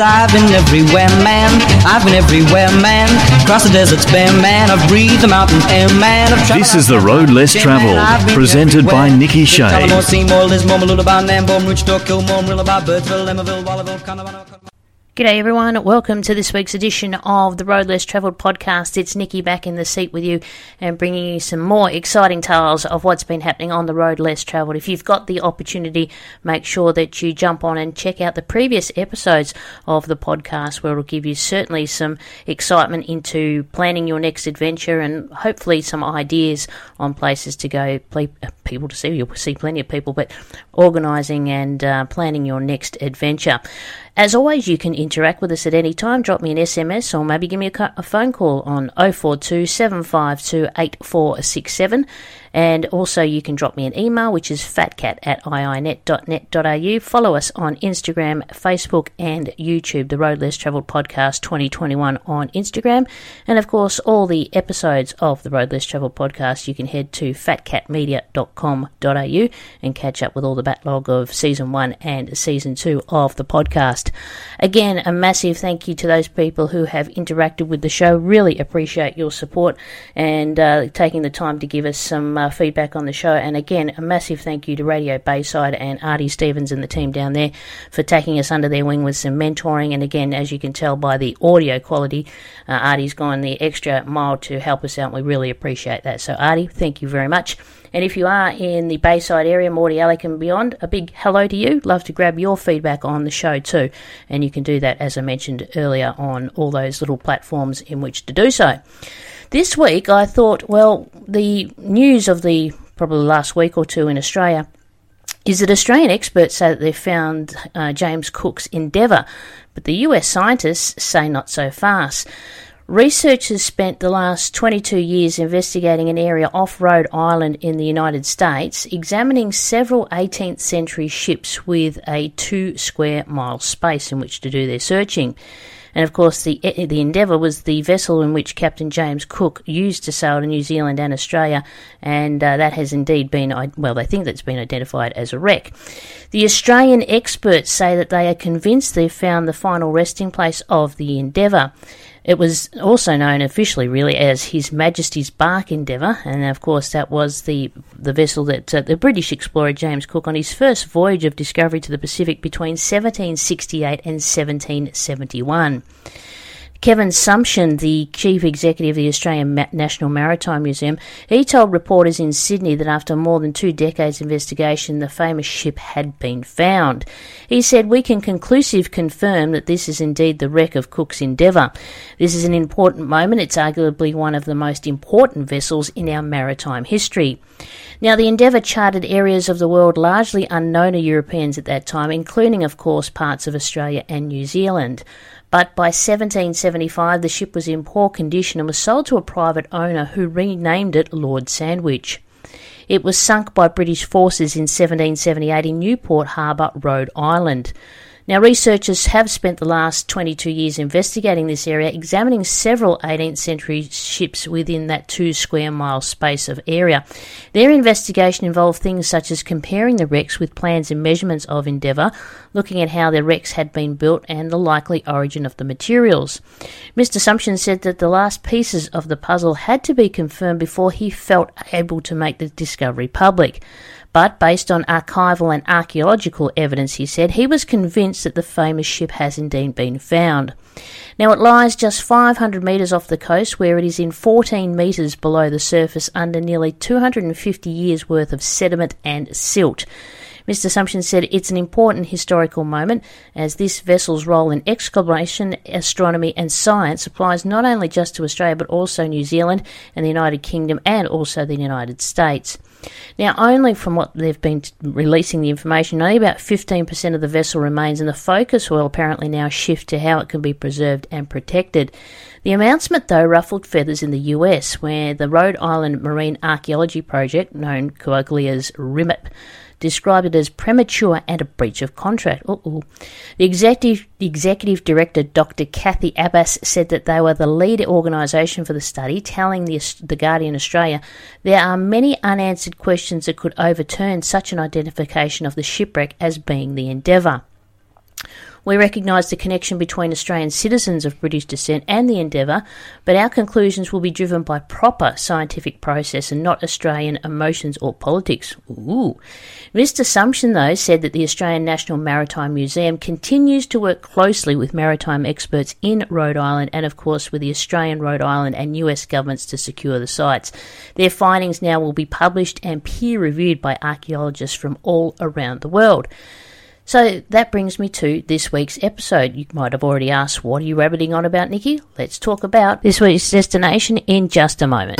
I've been everywhere, man. I've been everywhere, man. Across the deserts bare, man. I've breathed the mountain air, man. I've This is The Road Less Travelled, presented by Nikki Shea. G'day everyone, welcome to this week's edition of the Road Less Travelled podcast. It's Nikki back in the seat with you and bringing you some more exciting tales of what's been happening on the road less travelled. If you've got the opportunity, make sure that you jump on and check out the previous episodes of the podcast where it'll give you certainly some excitement into planning your next adventure and hopefully some ideas on places to go, people to see. You'll see plenty of people, but organising and uh, planning your next adventure. As always, you can interact with us at any time. Drop me an SMS or maybe give me a, phone call on 042 752 8467. And also, you can drop me an email, which is phatcat at iinet.net.au. Follow us on Instagram, Facebook, and YouTube, the Road Less Travelled Podcast 2021 on Instagram. And of course, all the episodes of the Road Less Travelled Podcast, you can head to phatcatmedia.com.au and catch up with all the backlog of season one and season two of the podcast. Again, a massive thank you to those people who have interacted with the show. Really appreciate your support and uh, taking the time to give us some uh, feedback on the show. And again, a massive thank you to Radio Bayside and Artie Stevens and the team down there for taking us under their wing with some mentoring. And again, as you can tell by the audio quality, uh, Artie's gone the extra mile to help us out. And We really appreciate that. So, Artie, thank you very much. And if you are in the Bayside area, Mordialloc and beyond, a big hello to you. Love to grab your feedback on the show too. And you can do that, as I mentioned earlier, on all those little platforms in which to do so. This week, I thought, well, the news of the probably last week or two in Australia is that Australian experts say that they've found uh, James Cook's Endeavour, but the US scientists say not so fast. Researchers spent the last 22 years investigating an area off Rhode Island in the United States, examining several 18th century ships with a two square mile space in which to do their searching. And of course, the the Endeavour was the vessel in which Captain James Cook used to sail to New Zealand and Australia, and uh, that has indeed been well, they think that's been identified as a wreck. The Australian experts say that they are convinced they've found the final resting place of the Endeavour. It was also known officially, really, as His Majesty's Bark Endeavour, and of course, that was the the vessel that uh, the British explorer James Cook on his first voyage of discovery to the Pacific between 1768 and 1771. Kevin Sumption, the chief executive of the Australian National Maritime Museum, he told reporters in Sydney that after more than two decades investigation, the famous ship had been found. He said, "We can conclusively confirm that this is indeed the wreck of Cook's Endeavour. This is an important moment. It's arguably one of the most important vessels in our maritime history." Now, the Endeavour charted areas of the world largely unknown to Europeans at that time, including, of course, parts of Australia and New Zealand. But by 1775, the ship was in poor condition and was sold to a private owner who renamed it Lord Sandwich. It was sunk by British forces in 1778 in Newport Harbour, Rhode Island. Now, researchers have spent the last 22 years investigating this area, examining several 18th century ships within that two square mile space of area. Their investigation involved things such as comparing the wrecks with plans and measurements of Endeavour, looking at how the wrecks had been built and the likely origin of the materials. Mr. Sumption said that the last pieces of the puzzle had to be confirmed before he felt able to make the discovery public. But based on archival and archaeological evidence, he said, he was convinced that the famous ship has indeed been found. Now, it lies just 500 metres off the coast, where it is in 14 metres below the surface under nearly 250 years' worth of sediment and silt. Mr. Sumption said it's an important historical moment as this vessel's role in exploration, astronomy, and science applies not only just to Australia but also New Zealand and the United Kingdom and also the United States. Now, only from what they've been releasing the information, only about 15% of the vessel remains, and the focus will apparently now shift to how it can be preserved and protected. The announcement, though, ruffled feathers in the US, where the Rhode Island Marine Archaeology Project, known colloquially as RIMAP, described it as premature and a breach of contract. Uh-oh. The executive, the executive director, Dr. Kathy Abbass, said that they were the lead organisation for the study, telling the, the Guardian Australia there are many unanswered questions that could overturn such an identification of the shipwreck as being the Endeavour. We recognise the connection between Australian citizens of British descent and the endeavour, but our conclusions will be driven by proper scientific process and not Australian emotions or politics. Ooh. Mr. Sumption, though, said that the Australian National Maritime Museum continues to work closely with maritime experts in Rhode Island and, of course, with the Australian, Rhode Island, and US governments to secure the sites. Their findings now will be published and peer reviewed by archaeologists from all around the world. So that brings me to this week's episode. You might have already asked, what are you rabbiting on about, Nikki? Let's talk about this week's destination in just a moment.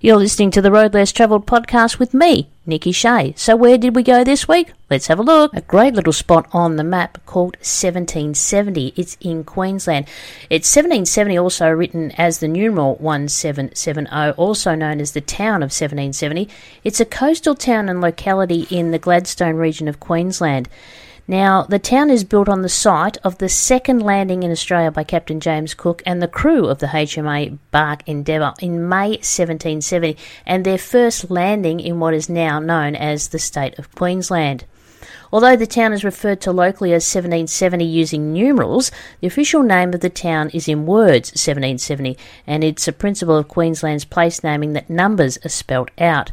You're listening to the Road Less Travelled podcast with me, Nikki Shea. So where did we go this week? Let's have a look. A great little spot on the map called 1770. It's in Queensland. It's 1770 also written as the numeral 1770, also known as the town of 1770. It's a coastal town and locality in the Gladstone region of Queensland. Now, the town is built on the site of the second landing in Australia by Captain James Cook and the crew of the HMA Bark Endeavour in May 1770, and their first landing in what is now known as the state of Queensland. Although the town is referred to locally as 1770 using numerals, the official name of the town is in words 1770, and it's a principle of Queensland's place naming that numbers are spelt out.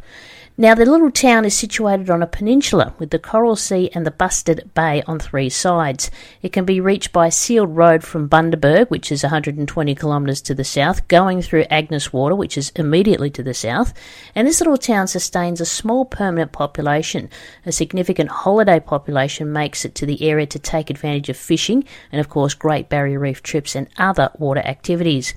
Now, the little town is situated on a peninsula with the Coral Sea and the Bustard Bay on three sides. It can be reached by a sealed road from Bundaberg, which is 120 kilometres to the south, going through Agnes Water, which is immediately to the south. And this little town sustains a small permanent population. A significant holiday population makes it to the area to take advantage of fishing and, of course, Great Barrier Reef trips and other water activities.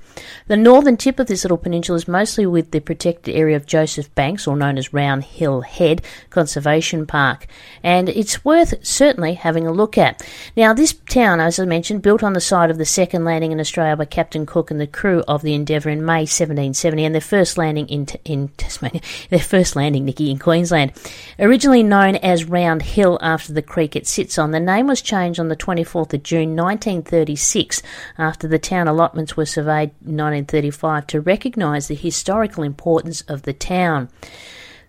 The northern tip of this little peninsula is mostly with the protected area of Joseph Banks, or known as Round Brown Hill Head Conservation Park, and it's worth certainly having a look at. Now, this town, as I mentioned, built on the site of the second landing in Australia by Captain Cook and the crew of the Endeavour in May 1770, and their first landing in, in Tasmania, their first landing, Nikki, in Queensland. Originally known as Round Hill after the creek it sits on, the name was changed on the 24th of June 1936 after the town allotments were surveyed in 1935 to recognise the historical importance of the town.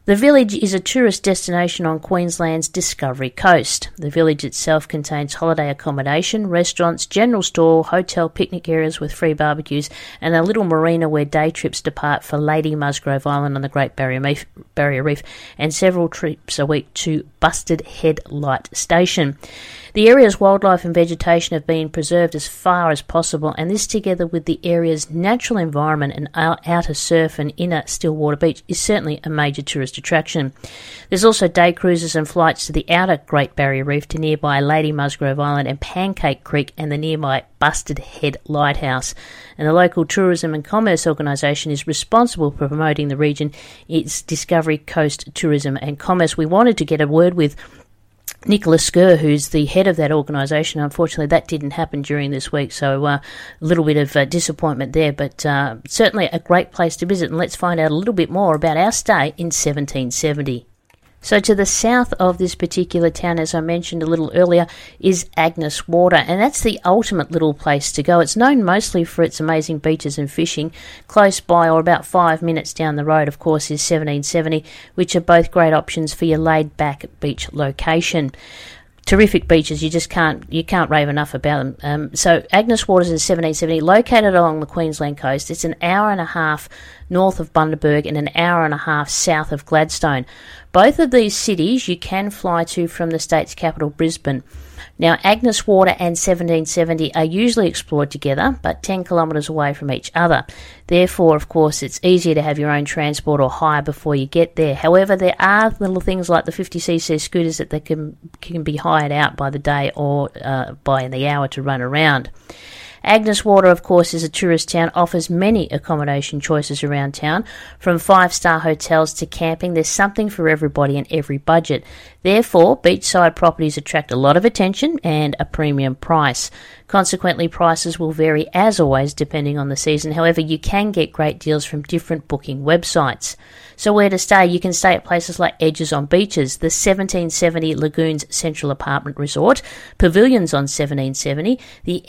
The village is a tourist destination on Queensland's Discovery Coast. The village itself contains holiday accommodation, restaurants, general store, hotel, picnic areas with free barbecues, and a little marina where day trips depart for Lady Musgrave Island on the Great Barrier Reef, and several trips a week to Bustard Head Light Station. The area's wildlife and vegetation have been preserved as far as possible, and this, together with the area's natural environment and outer surf and inner Stillwater Beach, is certainly a major tourist attraction. There's also day cruises and flights to the outer Great Barrier Reef to nearby Lady Musgrave Island and Pancake Creek and the nearby Bustard Head Lighthouse. And the local tourism and commerce organisation is responsible for promoting the region. It's Discovery Coast Tourism and Commerce. We wanted to get a word with Nicholas Skur, who's the head of that organisation. Unfortunately, that didn't happen during this week, so uh, a little bit of uh, disappointment there, but uh, certainly a great place to visit. And let's find out a little bit more about our stay in 1770. So, to the south of this particular town, as I mentioned a little earlier, is Agnes Water, and that's the ultimate little place to go. It's known mostly for its amazing beaches and fishing. Close by, or about five minutes down the road, of course, is 1770, which are both great options for your laid back beach location terrific beaches. You just can't you can't rave enough about them. Um, so Agnes Waters is 1770, located along the Queensland coast. It's an hour and a half north of Bundaberg and an hour and a half south of Gladstone. Both of these cities you can fly to from the state's capital, Brisbane. Now, Agnes Water and 1770 are usually explored together, but 10 kilometres away from each other. Therefore, of course, it's easier to have your own transport or hire before you get there. However, there are little things like the 50cc scooters that they can, can be hired out by the day or uh, by the hour to run around. Agnes Water, of course, is a tourist town, offers many accommodation choices around town. From five star hotels to camping, there's something for everybody and every budget. Therefore, beachside properties attract a lot of attention and a premium price. Consequently, prices will vary as always depending on the season. However, you can get great deals from different booking websites. So, where to stay? You can stay at places like Edges on Beaches, the 1770 Lagoons Central Apartment Resort, Pavilions on 1770, the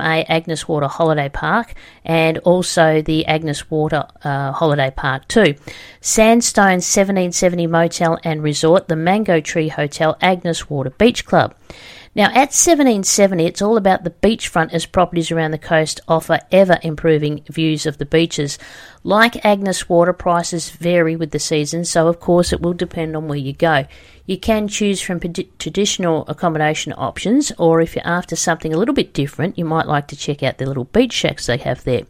NRMA Agnes Water Holiday Park, and also the Agnes Water uh, Holiday Park too. Sandstone 1770 Motel and Resort, the Mango Tree Hotel, Agnes Water Beach Club. Now, at 1770, it's all about the beachfront as properties around the coast offer ever improving views of the beaches. Like Agnes Water, prices vary with the season, so of course it will depend on where you go. You can choose from traditional accommodation options, or if you're after something a little bit different, you might like to check out the little beach shacks they have there.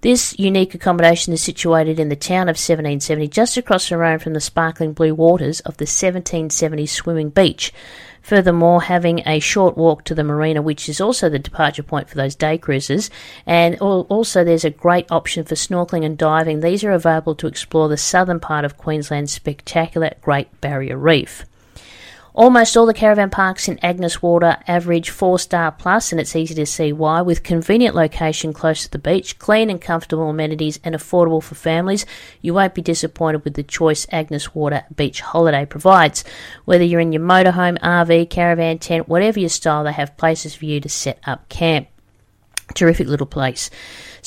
This unique accommodation is situated in the town of 1770, just across the road from the sparkling blue waters of the 1770 swimming beach. Furthermore, having a short walk to the marina, which is also the departure point for those day cruises, and also there's a great option for snorkeling and diving. These are available to explore the southern part of Queensland's spectacular Great Barrier Reef. Almost all the caravan parks in Agnes Water average 4 star plus, and it's easy to see why, with convenient location close to the beach, clean and comfortable amenities, and affordable for families. You won't be disappointed with the choice Agnes Water Beach Holiday provides. Whether you're in your motorhome, RV, caravan, tent, whatever your style, they have places for you to set up camp. Terrific little place.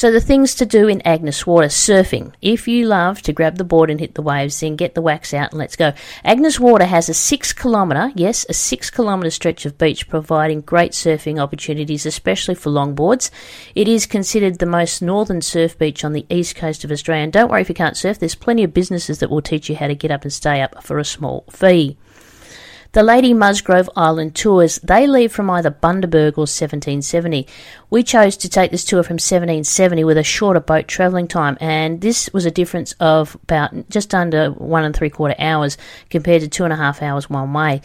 So the things to do in Agnes Water, surfing. If you love to grab the board and hit the waves, then get the wax out and let's go. Agnes Water has a six kilometre, yes, a six kilometre stretch of beach providing great surfing opportunities, especially for longboards. It is considered the most northern surf beach on the east coast of Australia. And don't worry if you can't surf, there's plenty of businesses that will teach you how to get up and stay up for a small fee. The Lady Musgrave Island tours, they leave from either Bundaberg or 1770. We chose to take this tour from 1770 with a shorter boat travelling time, and this was a difference of about just under one and three quarter hours compared to two and a half hours one way.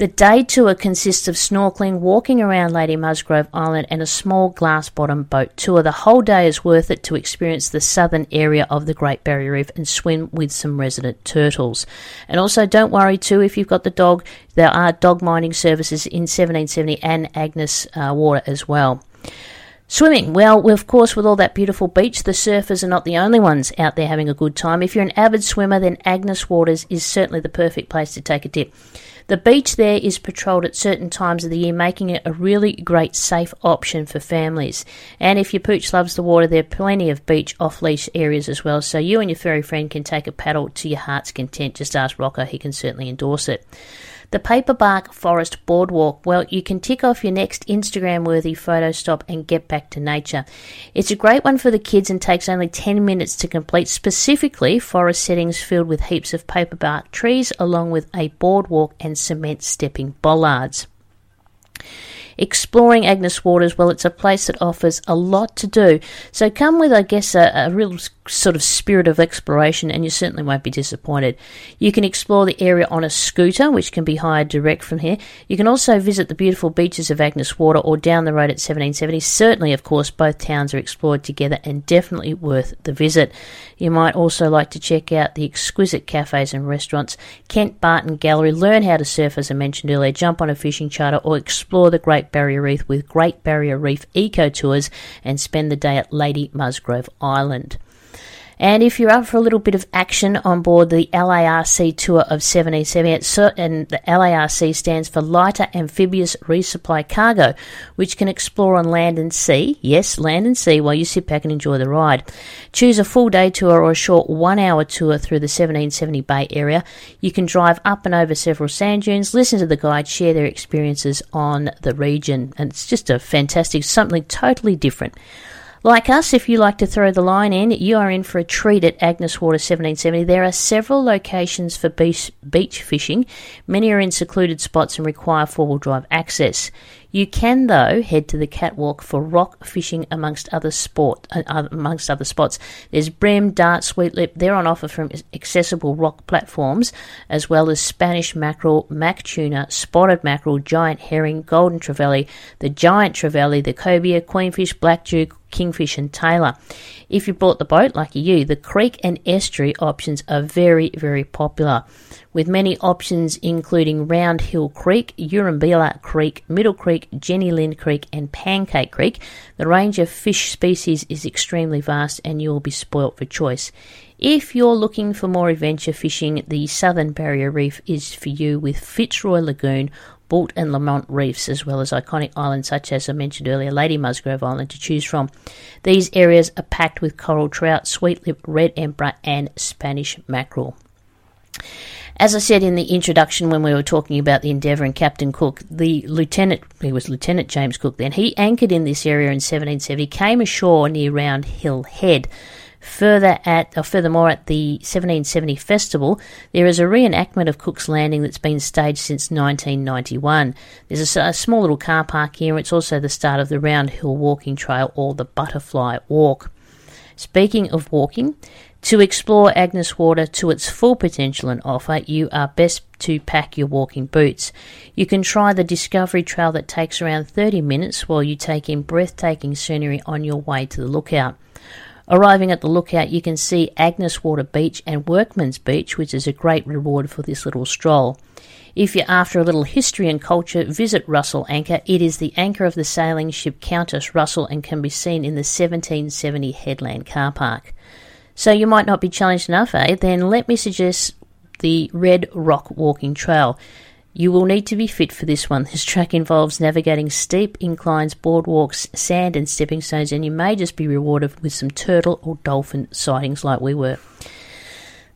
The day tour consists of snorkeling, walking around Lady Musgrave Island, and a small glass bottom boat tour. The whole day is worth it to experience the southern area of the Great Barrier Reef and swim with some resident turtles. And also, don't worry too if you've got the dog, there are dog minding services in 1770 and Agnes uh, Water as well. Swimming. Well, of course, with all that beautiful beach, the surfers are not the only ones out there having a good time. If you're an avid swimmer, then Agnes Waters is certainly the perfect place to take a dip. The beach there is patrolled at certain times of the year, making it a really great safe option for families. And if your pooch loves the water, there are plenty of beach off leash areas as well, so you and your furry friend can take a paddle to your heart's content. Just ask Rocco, he can certainly endorse it. The Paperbark Forest Boardwalk, well, you can tick off your next Instagram worthy photo stop and get back to nature. It's a great one for the kids and takes only 10 minutes to complete, specifically forest settings filled with heaps of paperbark trees, along with a boardwalk and cement stepping bollards. Exploring Agnes Waters, well, it's a place that offers a lot to do. So come with, I guess, a, a real sort of spirit of exploration, and you certainly won't be disappointed. You can explore the area on a scooter, which can be hired direct from here. You can also visit the beautiful beaches of Agnes Water or down the road at 1770. Certainly, of course, both towns are explored together and definitely worth the visit. You might also like to check out the exquisite cafes and restaurants, Kent Barton Gallery, learn how to surf, as I mentioned earlier, jump on a fishing charter, or explore the Great Barrier Reef with Great Barrier Reef Eco Tours and spend the day at Lady Musgrave Island. And if you're up for a little bit of action on board the LARC tour of 1770, and the LARC stands for Lighter Amphibious Resupply Cargo, which can explore on land and sea, yes, land and sea, while you sit back and enjoy the ride. Choose a full day tour or a short one hour tour through the 1770 Bay area. You can drive up and over several sand dunes, listen to the guide, share their experiences on the region, and it's just a fantastic, something totally different. Like us, if you like to throw the line in, you are in for a treat at Agnes Water 1770. There are several locations for beach, beach fishing. Many are in secluded spots and require four wheel drive access. You can, though, head to the catwalk for rock fishing amongst other sport, uh, amongst other spots. There's bream, dart, sweetlip. They're on offer from accessible rock platforms, as well as Spanish mackerel, mac tuna, spotted mackerel, giant herring, golden trevally, the giant trevally, the cobia, queenfish, black duke, kingfish, and tailor. If you bought the boat, lucky you, the creek and estuary options are very, very popular with many options including Round Hill Creek, Eurimbula Creek, Middle Creek, Jenny Lind Creek, and Pancake Creek. The range of fish species is extremely vast and you will be spoilt for choice. If you're looking for more adventure fishing, the Southern Barrier Reef is for you with Fitzroy Lagoon, Boult and Lamont reefs, as well as iconic islands such as I mentioned earlier, Lady Musgrave Island to choose from. These areas are packed with coral trout, sweetlip, red emperor, and Spanish mackerel. As I said in the introduction when we were talking about the Endeavour and Captain Cook, the lieutenant, he was Lieutenant James Cook then, he anchored in this area in 1770, came ashore near Round Hill Head. Further at, or furthermore, at the 1770 festival, there is a reenactment of Cook's Landing that's been staged since 1991. There's a, a small little car park here. It's also the start of the Round Hill Walking Trail or the Butterfly Walk. Speaking of walking, to explore Agnes Water to its full potential and offer, you are best to pack your walking boots. You can try the Discovery Trail that takes around 30 minutes while you take in breathtaking scenery on your way to the lookout. Arriving at the lookout, you can see Agnes Water Beach and Workman's Beach, which is a great reward for this little stroll. If you're after a little history and culture, visit Russell Anchor. It is the anchor of the sailing ship Countess Russell and can be seen in the 1770 Headland car park. So you might not be challenged enough, eh? Then let me suggest the Red Rock Walking Trail. You will need to be fit for this one. This track involves navigating steep inclines, boardwalks, sand, and stepping stones, and you may just be rewarded with some turtle or dolphin sightings like we were.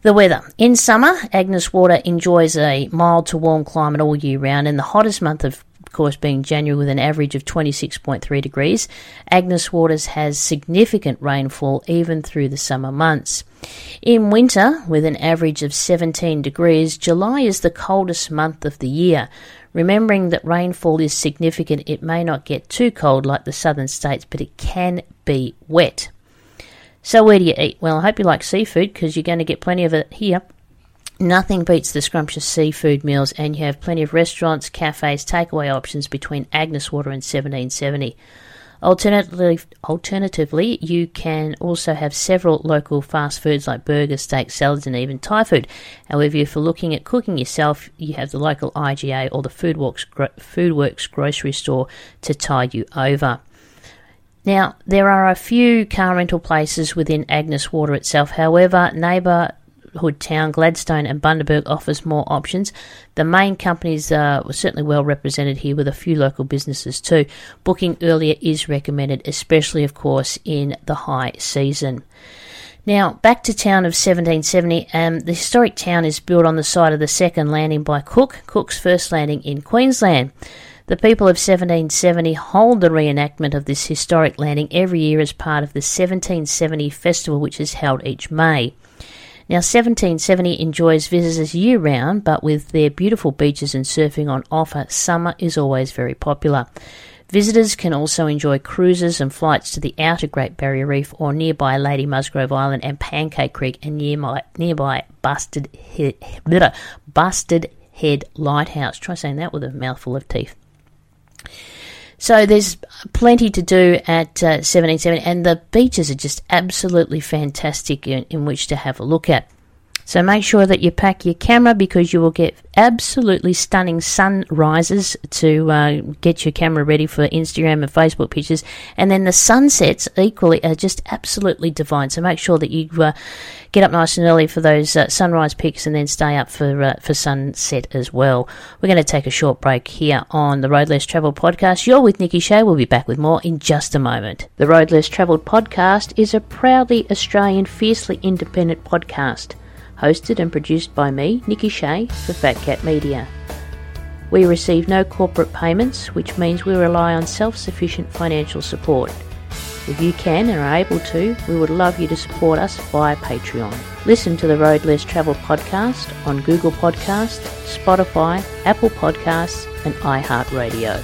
The weather. In summer, Agnes Water enjoys a mild to warm climate all year round, and the hottest month of course, being January with an average of 26.3 degrees, Agnes Waters has significant rainfall even through the summer months. In winter, with an average of 17 degrees, July is the coldest month of the year. Remembering that rainfall is significant, it may not get too cold like the southern states, but it can be wet. So, where do you eat? Well, I hope you like seafood because you're going to get plenty of it here. Nothing beats the scrumptious seafood meals, and you have plenty of restaurants, cafes, takeaway options between Agnes Water and 1770. Alternatively, alternatively, you can also have several local fast foods like burgers, steaks, salads, and even Thai food. However, if you're looking at cooking yourself, you have the local IGA or the Foodworks, Foodworks grocery store to tide you over. Now, there are a few car rental places within Agnes Water itself. However, neighbour Hood Town, Gladstone, and Bundaberg offers more options. The main companies uh, were certainly well represented here with a few local businesses too. Booking earlier is recommended, especially, of course, in the high season. Now, back to town of 1770. Um, the historic town is built on the site of the second landing by Cook, Cook's first landing in Queensland. The people of 1770 hold the reenactment of this historic landing every year as part of the 1770 festival, which is held each May. Now, 1770 enjoys visitors year round, but with their beautiful beaches and surfing on offer, summer is always very popular. Visitors can also enjoy cruises and flights to the outer Great Barrier Reef or nearby Lady Musgrave Island and Pancake Creek and nearby, nearby Bustard, Head, Bustard Head Lighthouse. Try saying that with a mouthful of teeth. So there's plenty to do at uh, 1770, and the beaches are just absolutely fantastic in, in which to have a look at. So make sure that you pack your camera because you will get absolutely stunning sunrises to uh, get your camera ready for Instagram and Facebook pictures. And then the sunsets equally are just absolutely divine. So make sure that you uh, get up nice and early for those uh, sunrise pics and then stay up for, uh, for sunset as well. We're going to take a short break here on the Road Less Travel podcast. You're with Nikki Shea. We'll be back with more in just a moment. The Road Less Travelled podcast is a proudly Australian, fiercely independent podcast hosted and produced by me, Nikki Shea, for Phat Cat Media. We receive no corporate payments, which means we rely on self sufficient financial support. If you can and are able to, we would love you to support us via Patreon. Listen to the Road Less Travel podcast on Google Podcast, Spotify, Apple Podcasts, and iHeartRadio.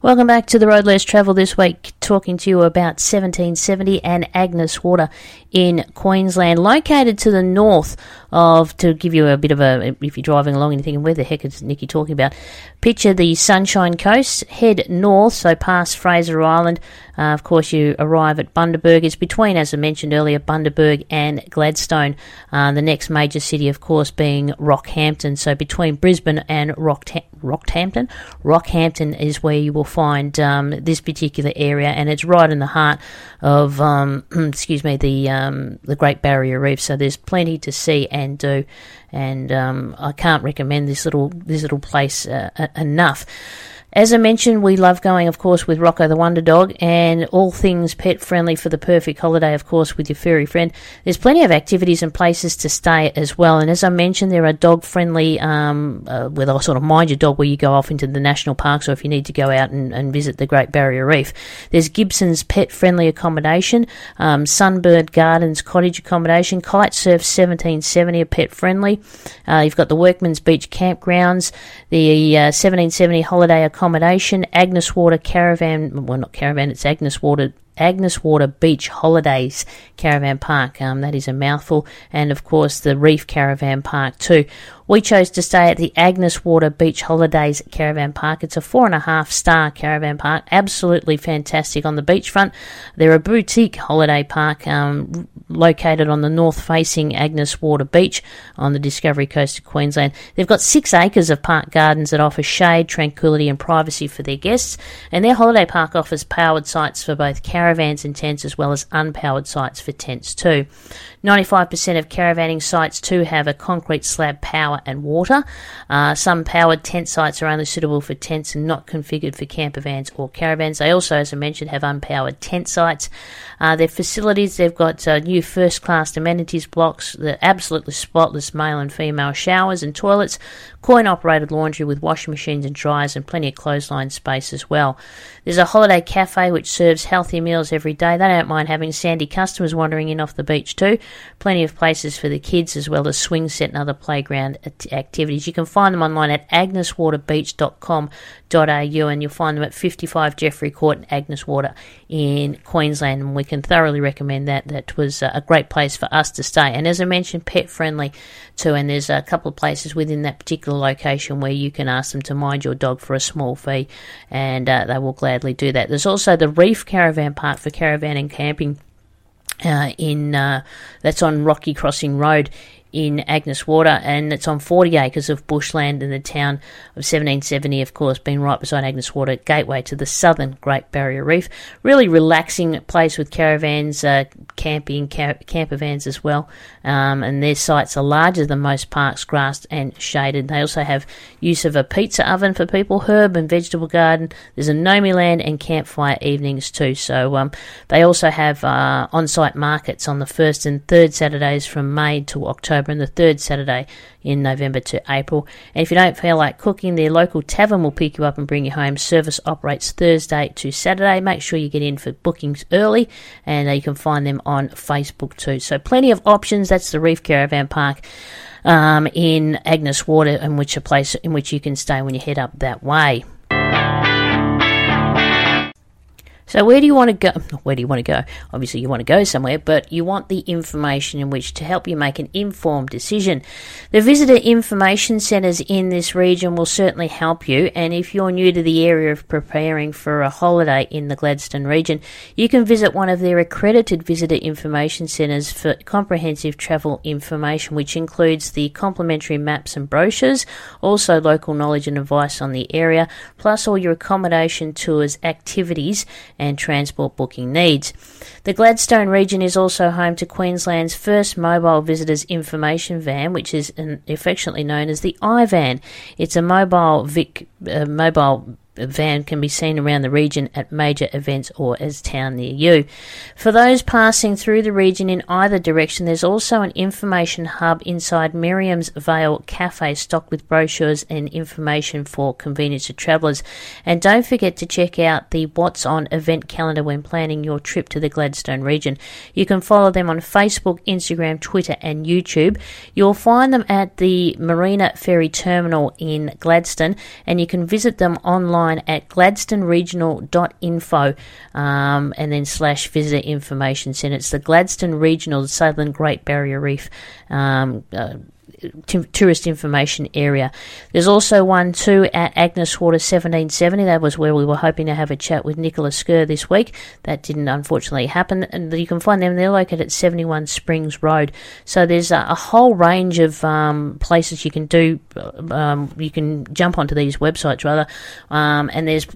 Welcome back to the Road Less Travel this week, talking to you about 1770 and Agnes Water in Queensland, located to the north of, to give you a bit of a, if you're driving along and you're thinking, where the heck is Nikki talking about? Picture the Sunshine Coast, head north, so past Fraser Island. Uh, of course, you arrive at Bundaberg. It's between, as I mentioned earlier, Bundaberg and Gladstone. Uh, the next major city, of course, being Rockhampton. So between Brisbane and Rockhampton, Rockhampton. Is where you will find um, this particular area, and it's right in the heart of, um, excuse me, the um, the Great Barrier Reef. So there's plenty to see and do, and um, I can't recommend this little this little place uh, enough. As I mentioned, we love going, of course, with Rocco the Wonder Dog and all things pet friendly for the perfect holiday, of course, with your furry friend. There's plenty of activities and places to stay as well. And as I mentioned, there are dog friendly, um, uh, where they'll sort of mind your dog where you go off into the national parks or if you need to go out and, and visit the Great Barrier Reef. There's Gibson's pet friendly accommodation, um, Sunbird Gardens cottage accommodation, Kite Surf 1770 are pet friendly. Uh, you've got the Workman's Beach campgrounds, the uh, 1770 holiday accommodation accommodation, Agnes Water Caravan, well, not caravan, it's Agnes Water Agnes Water Beach Holidays Caravan Park. Um, that is a mouthful. And of course, the Reef Caravan Park, too. We chose to stay at the Agnes Water Beach Holidays Caravan Park. It's a four and a half star caravan park, absolutely fantastic on the beachfront. They're a boutique holiday park um, located on the north facing Agnes Water Beach on the Discovery Coast of Queensland. They've got six acres of park gardens that offer shade, tranquility, and privacy for their guests, and their holiday park offers powered sites for both caravans and tents as well as unpowered sites for tents too. 95% of caravanning sites too have a concrete slab power and water. Uh, some powered tent sites are only suitable for tents and not configured for camper vans or caravans. They also, as I mentioned, have unpowered tent sites. Uh, their facilities, they've got uh, new first class amenities blocks, the absolutely spotless male and female showers and toilets, coin operated laundry with washing machines and dryers, and plenty of clothesline space as well. There's a holiday cafe which serves healthy meals every day. They don't mind having sandy customers wandering in off the beach too. Plenty of places for the kids as well as swing set and other playground activities. You can find them online at agneswaterbeach.com.au and you'll find them at 55 Jeffrey Court Agnes Water in Queensland. And we can thoroughly recommend that. That was a great place for us to stay. And as I mentioned, pet friendly too. And there's a couple of places within that particular location where you can ask them to mind your dog for a small fee and uh, they will gladly do that. There's also the Reef Caravan Park for caravan and camping uh, in uh, that's on Rocky Crossing Road in Agnes Water, and it's on 40 acres of bushland in the town of 1770, of course, being right beside Agnes Water, gateway to the southern Great Barrier Reef. Really relaxing place with caravans, uh, camping, camper vans as well, um, and their sites are larger than most parks, grassed and shaded. They also have use of a pizza oven for people, herb and vegetable garden. There's a Nomi land and campfire evenings too. So um, they also have uh, on-site markets on the first and third Saturdays from May to October October and the third Saturday in November to April. And if you don't feel like cooking, their local tavern will pick you up and bring you home. Service operates Thursday to Saturday. Make sure you get in for bookings early, and uh, you can find them on Facebook too. So plenty of options. That's the Reef Caravan Park. Um, in Agnes Water, in which a place in which you can stay when you head up that way. So where do you want to go? Where do you want to go? Obviously, you want to go somewhere, but you want the information in which to help you make an informed decision. The visitor information centres in this region will certainly help you. And if you're new to the area of preparing for a holiday in the Gladstone region, you can visit one of their accredited visitor information centres for comprehensive travel information, which includes the complimentary maps and brochures, also local knowledge and advice on the area, plus all your accommodation tours, activities and transport booking needs. The Gladstone region is also home to Queensland's first mobile visitors information van, which is affectionately known as the iVan. It's a mobile Vic, uh, mobile van can be seen around the region at major events or as town near you. For those passing through the region in either direction, there's also an information hub inside Miriam's Vale Cafe stocked with brochures and information for convenience to travellers. And don't forget to check out the What's On event calendar when planning your trip to the Gladstone region. You can follow them on Facebook, Instagram, Twitter, and YouTube. You'll find them at the Marina Ferry Terminal in Gladstone, and you can visit them online online at gladstoneregional.info um, and then slash visitor information centre. It's the Gladstone Regional Southern Great Barrier Reef. Um, uh, tourist information area. There's also one too at Agnes Water 1770. That was where we were hoping to have a chat with Nicholas Skur this week. That didn't unfortunately happen. And you can find them. They're located at 71 Springs Road. So there's a, a whole range of um, places you can do. Um, you can jump onto these websites rather, um, and there's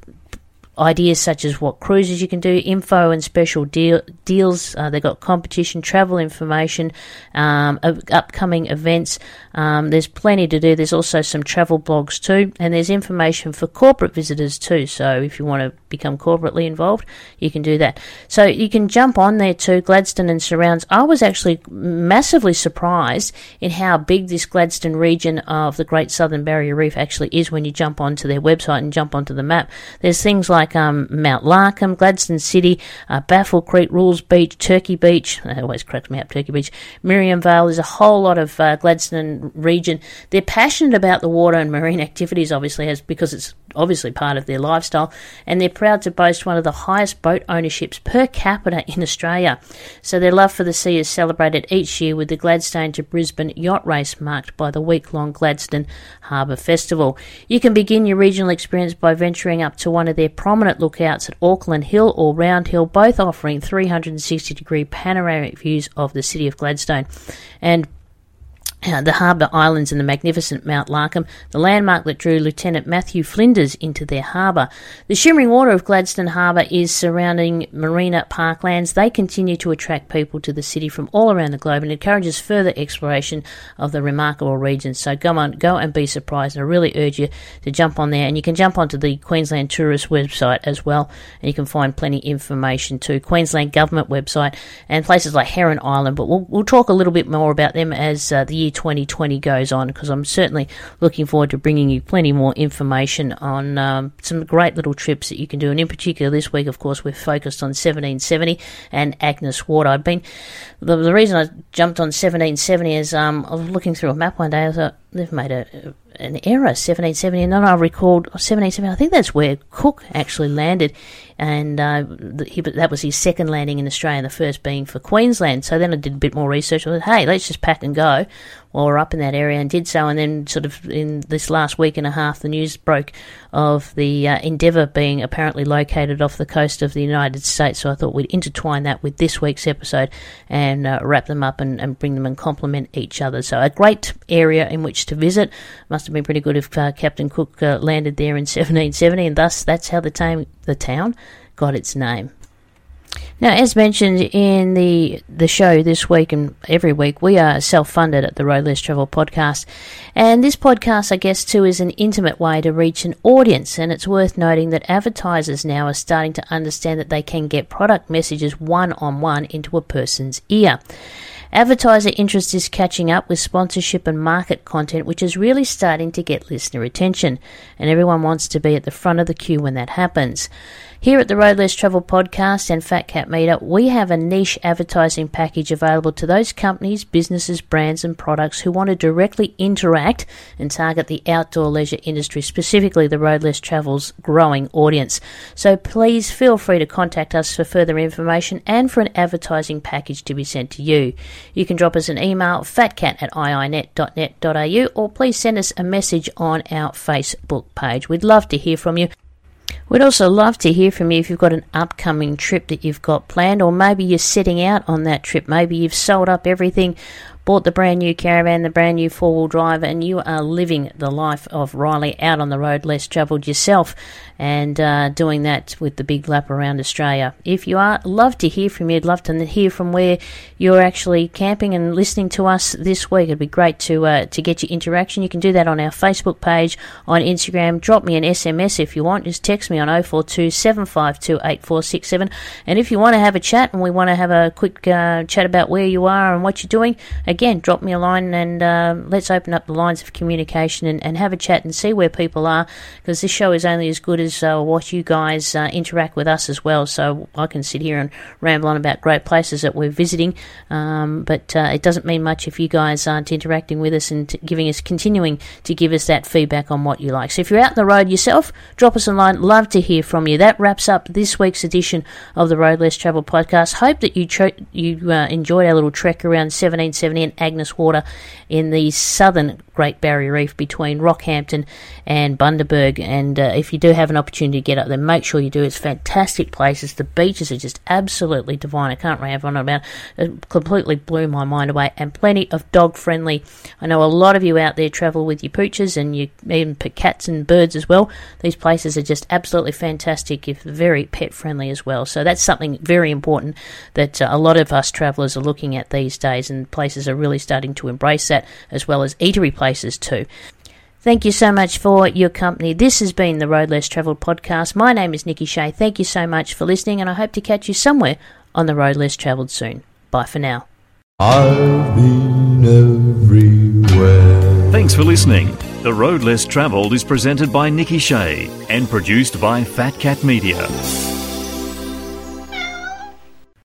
ideas such as what cruises you can do, info and special deal, deals. Uh, they've got competition, travel information, um, upcoming events. Um, there's plenty to do. There's also some travel blogs too, and there's information for corporate visitors too. So if you want to become corporately involved, you can do that. So you can jump on there too, Gladstone and surrounds. I was actually massively surprised in how big this Gladstone region of the Great Southern Barrier Reef actually is when you jump onto their website and jump onto the map. There's things like um, Mount Larcom, Gladstone City, uh, Baffle Creek, Rules Beach, Turkey Beach. That always cracks me up, Turkey Beach. Miriam Vale. There's a whole lot of uh, Gladstone region. They're passionate about the water and marine activities, obviously, as because it's obviously part of their lifestyle, and they're proud to boast one of the highest boat ownerships per capita in Australia. So their love for the sea is celebrated each year with the Gladstone to Brisbane yacht race marked by the week-long Gladstone Harbour Festival. You can begin your regional experience by venturing up to one of their prominent lookouts at Auckland Hill or Round Hill, both offering 360 degree panoramic views of the city of Gladstone. And uh, the Harbour Islands and the magnificent Mount Larcom, the landmark that drew Lieutenant Matthew Flinders into their harbour. The shimmering water of Gladstone Harbour is surrounding marina parklands. They continue to attract people to the city from all around the globe and encourages further exploration of the remarkable region. So go on, go and be surprised. I really urge you to jump on there, and you can jump onto the Queensland Tourist website as well, and you can find plenty information too. Queensland Government website and places like Heron Island, but we'll, we'll talk a little bit more about them as uh, the year 2020 goes on because I'm certainly looking forward to bringing you plenty more information on um, some great little trips that you can do. And in particular, this week, of course, we're focused on 1770 and Agnes Water. I've been the, the reason I jumped on 1770 is um, I was looking through a map one day. I thought they've made a, an error 1770, and then I recalled 1770. I think that's where Cook actually landed, and uh, he, that was his second landing in Australia, the first being for Queensland. So then I did a bit more research. I thought, hey, let's just pack and go while we're up in that area, and did so. And then, sort of in this last week and a half, the news broke of the uh, Endeavour being apparently located off the coast of the United States. So I thought we'd intertwine that with this week's episode and uh, wrap them up and, and, bring them and complement each other. So a great area in which to visit. Must have been pretty good if uh, Captain Cook uh, landed there in 1770, and thus that's how the, tam- the town got its name. Now, as mentioned in the the show this week and every week, we are self funded at the Road Less Travel podcast, and this podcast, I guess, too, is an intimate way to reach an audience. And it's worth noting that advertisers now are starting to understand that they can get product messages one on one into a person's ear. Advertiser interest is catching up with sponsorship and market content, which is really starting to get listener attention, and everyone wants to be at the front of the queue when that happens. Here at the Road Less Travel podcast and Fat Cat Meetup, we have a niche advertising package available to those companies, businesses, brands, and products who want to directly interact and target the outdoor leisure industry, specifically the Road Less Travel's growing audience. So please feel free to contact us for further information and for an advertising package to be sent to you. You can drop us an email, phatcat at iinet.net.au, or please send us a message on our Facebook page. We'd love to hear from you. We'd also love to hear from you if you've got an upcoming trip that you've got planned, or maybe you're setting out on that trip. Maybe you've sold up everything bought the brand new caravan, the brand new four wheel drive, and you are living the life of Riley out on the road, less travelled yourself, and uh, doing that with the big lap around Australia. If you are, love to hear from you. I'd love to hear from where you're actually camping and listening to us this week. It'd be great to uh, to get your interaction. You can do that on our Facebook page, on Instagram. Drop me an SMS if you want. Just text me on 042 752 8467. And if you want to have a chat and we want to have a quick uh, chat about where you are and what you're doing, again, drop me a line and uh, let's open up the lines of communication and, and, have a chat and see where people are because this show is only as good as uh, what you guys uh, interact with us as well. So I can sit here and ramble on about great places that we're visiting, um, but uh, it doesn't mean much if you guys aren't interacting with us and t- giving us, continuing to give us that feedback on what you like. So if you're out on the road yourself, drop us a line. Love to hear from you. That wraps up this week's edition of the Road Less Travel podcast. Hope that you, you uh, enjoyed our little trek around 1770 in Agnes Water in the southern Great Barrier Reef between Rockhampton and Bundaberg. And uh, if you do have an opportunity to get up there, make sure you do. It's fantastic places. The beaches are just absolutely divine. I can't rave on about it. it completely blew my mind away. And plenty of dog friendly. I know a lot of you out there travel with your pooches and you even put cats and birds as well. These places are just absolutely fantastic, if very pet friendly as well. So that's something very important that uh, a lot of us travellers are looking at these days, and places are really starting to embrace that, as well as eatery places too. Thank you so much for your company. This has been the Road Less Travelled podcast. My name is Nikki Shea. Thank you so much for listening, and I hope to catch you somewhere on the Road Less Travelled soon. Bye for now. I've been everywhere. Thanks for listening. The Road Less Travelled is presented by Nikki Shea and produced by Phat Cat Media.